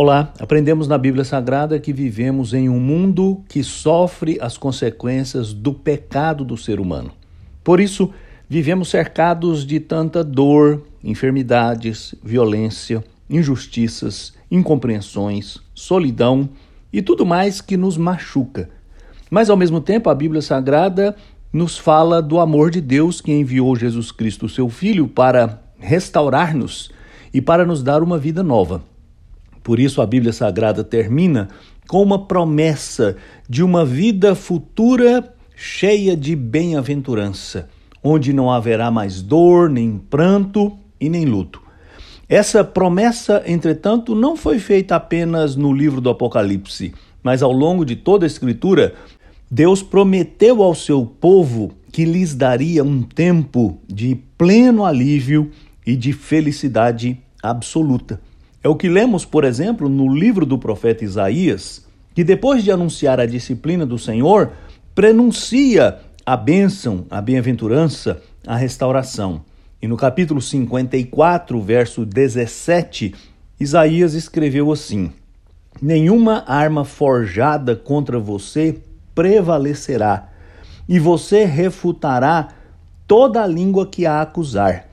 Olá, aprendemos na Bíblia Sagrada que vivemos em um mundo que sofre as consequências do pecado do ser humano. Por isso, vivemos cercados de tanta dor, enfermidades, violência, injustiças, incompreensões, solidão e tudo mais que nos machuca. Mas ao mesmo tempo, a Bíblia Sagrada nos fala do amor de Deus que enviou Jesus Cristo, seu Filho, para restaurar-nos e para nos dar uma vida nova. Por isso a Bíblia Sagrada termina com uma promessa de uma vida futura cheia de bem-aventurança, onde não haverá mais dor, nem pranto e nem luto. Essa promessa, entretanto, não foi feita apenas no livro do Apocalipse, mas ao longo de toda a Escritura, Deus prometeu ao seu povo que lhes daria um tempo de pleno alívio e de felicidade absoluta. É o que lemos, por exemplo, no livro do profeta Isaías, que depois de anunciar a disciplina do Senhor, prenuncia a bênção, a bem-aventurança, a restauração. E no capítulo 54, verso 17, Isaías escreveu assim: Nenhuma arma forjada contra você prevalecerá, e você refutará toda a língua que a acusar.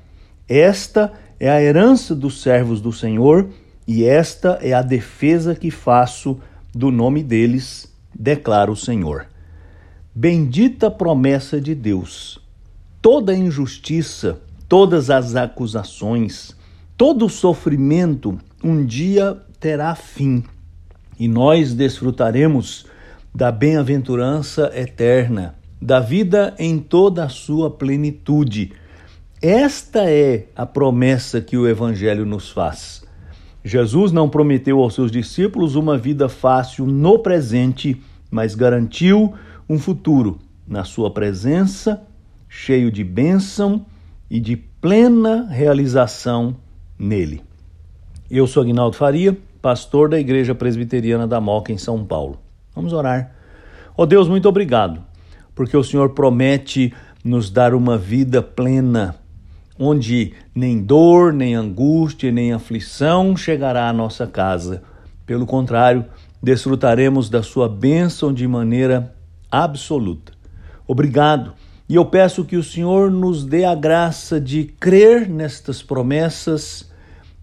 Esta é a herança dos servos do Senhor, e esta é a defesa que faço do nome deles, declara o Senhor. Bendita promessa de Deus. Toda injustiça, todas as acusações, todo sofrimento um dia terá fim, e nós desfrutaremos da bem-aventurança eterna, da vida em toda a sua plenitude esta é a promessa que o Evangelho nos faz. Jesus não prometeu aos seus discípulos uma vida fácil no presente, mas garantiu um futuro na sua presença, cheio de bênção e de plena realização nele. Eu sou Agnaldo Faria, pastor da Igreja Presbiteriana da Moca, em São Paulo. Vamos orar. Ó oh Deus, muito obrigado, porque o Senhor promete nos dar uma vida plena onde nem dor, nem angústia, nem aflição chegará à nossa casa. Pelo contrário, desfrutaremos da sua bênção de maneira absoluta. Obrigado. E eu peço que o Senhor nos dê a graça de crer nestas promessas,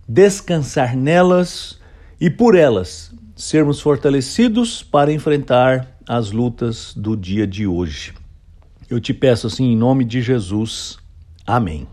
descansar nelas e por elas sermos fortalecidos para enfrentar as lutas do dia de hoje. Eu te peço assim em nome de Jesus. Amém.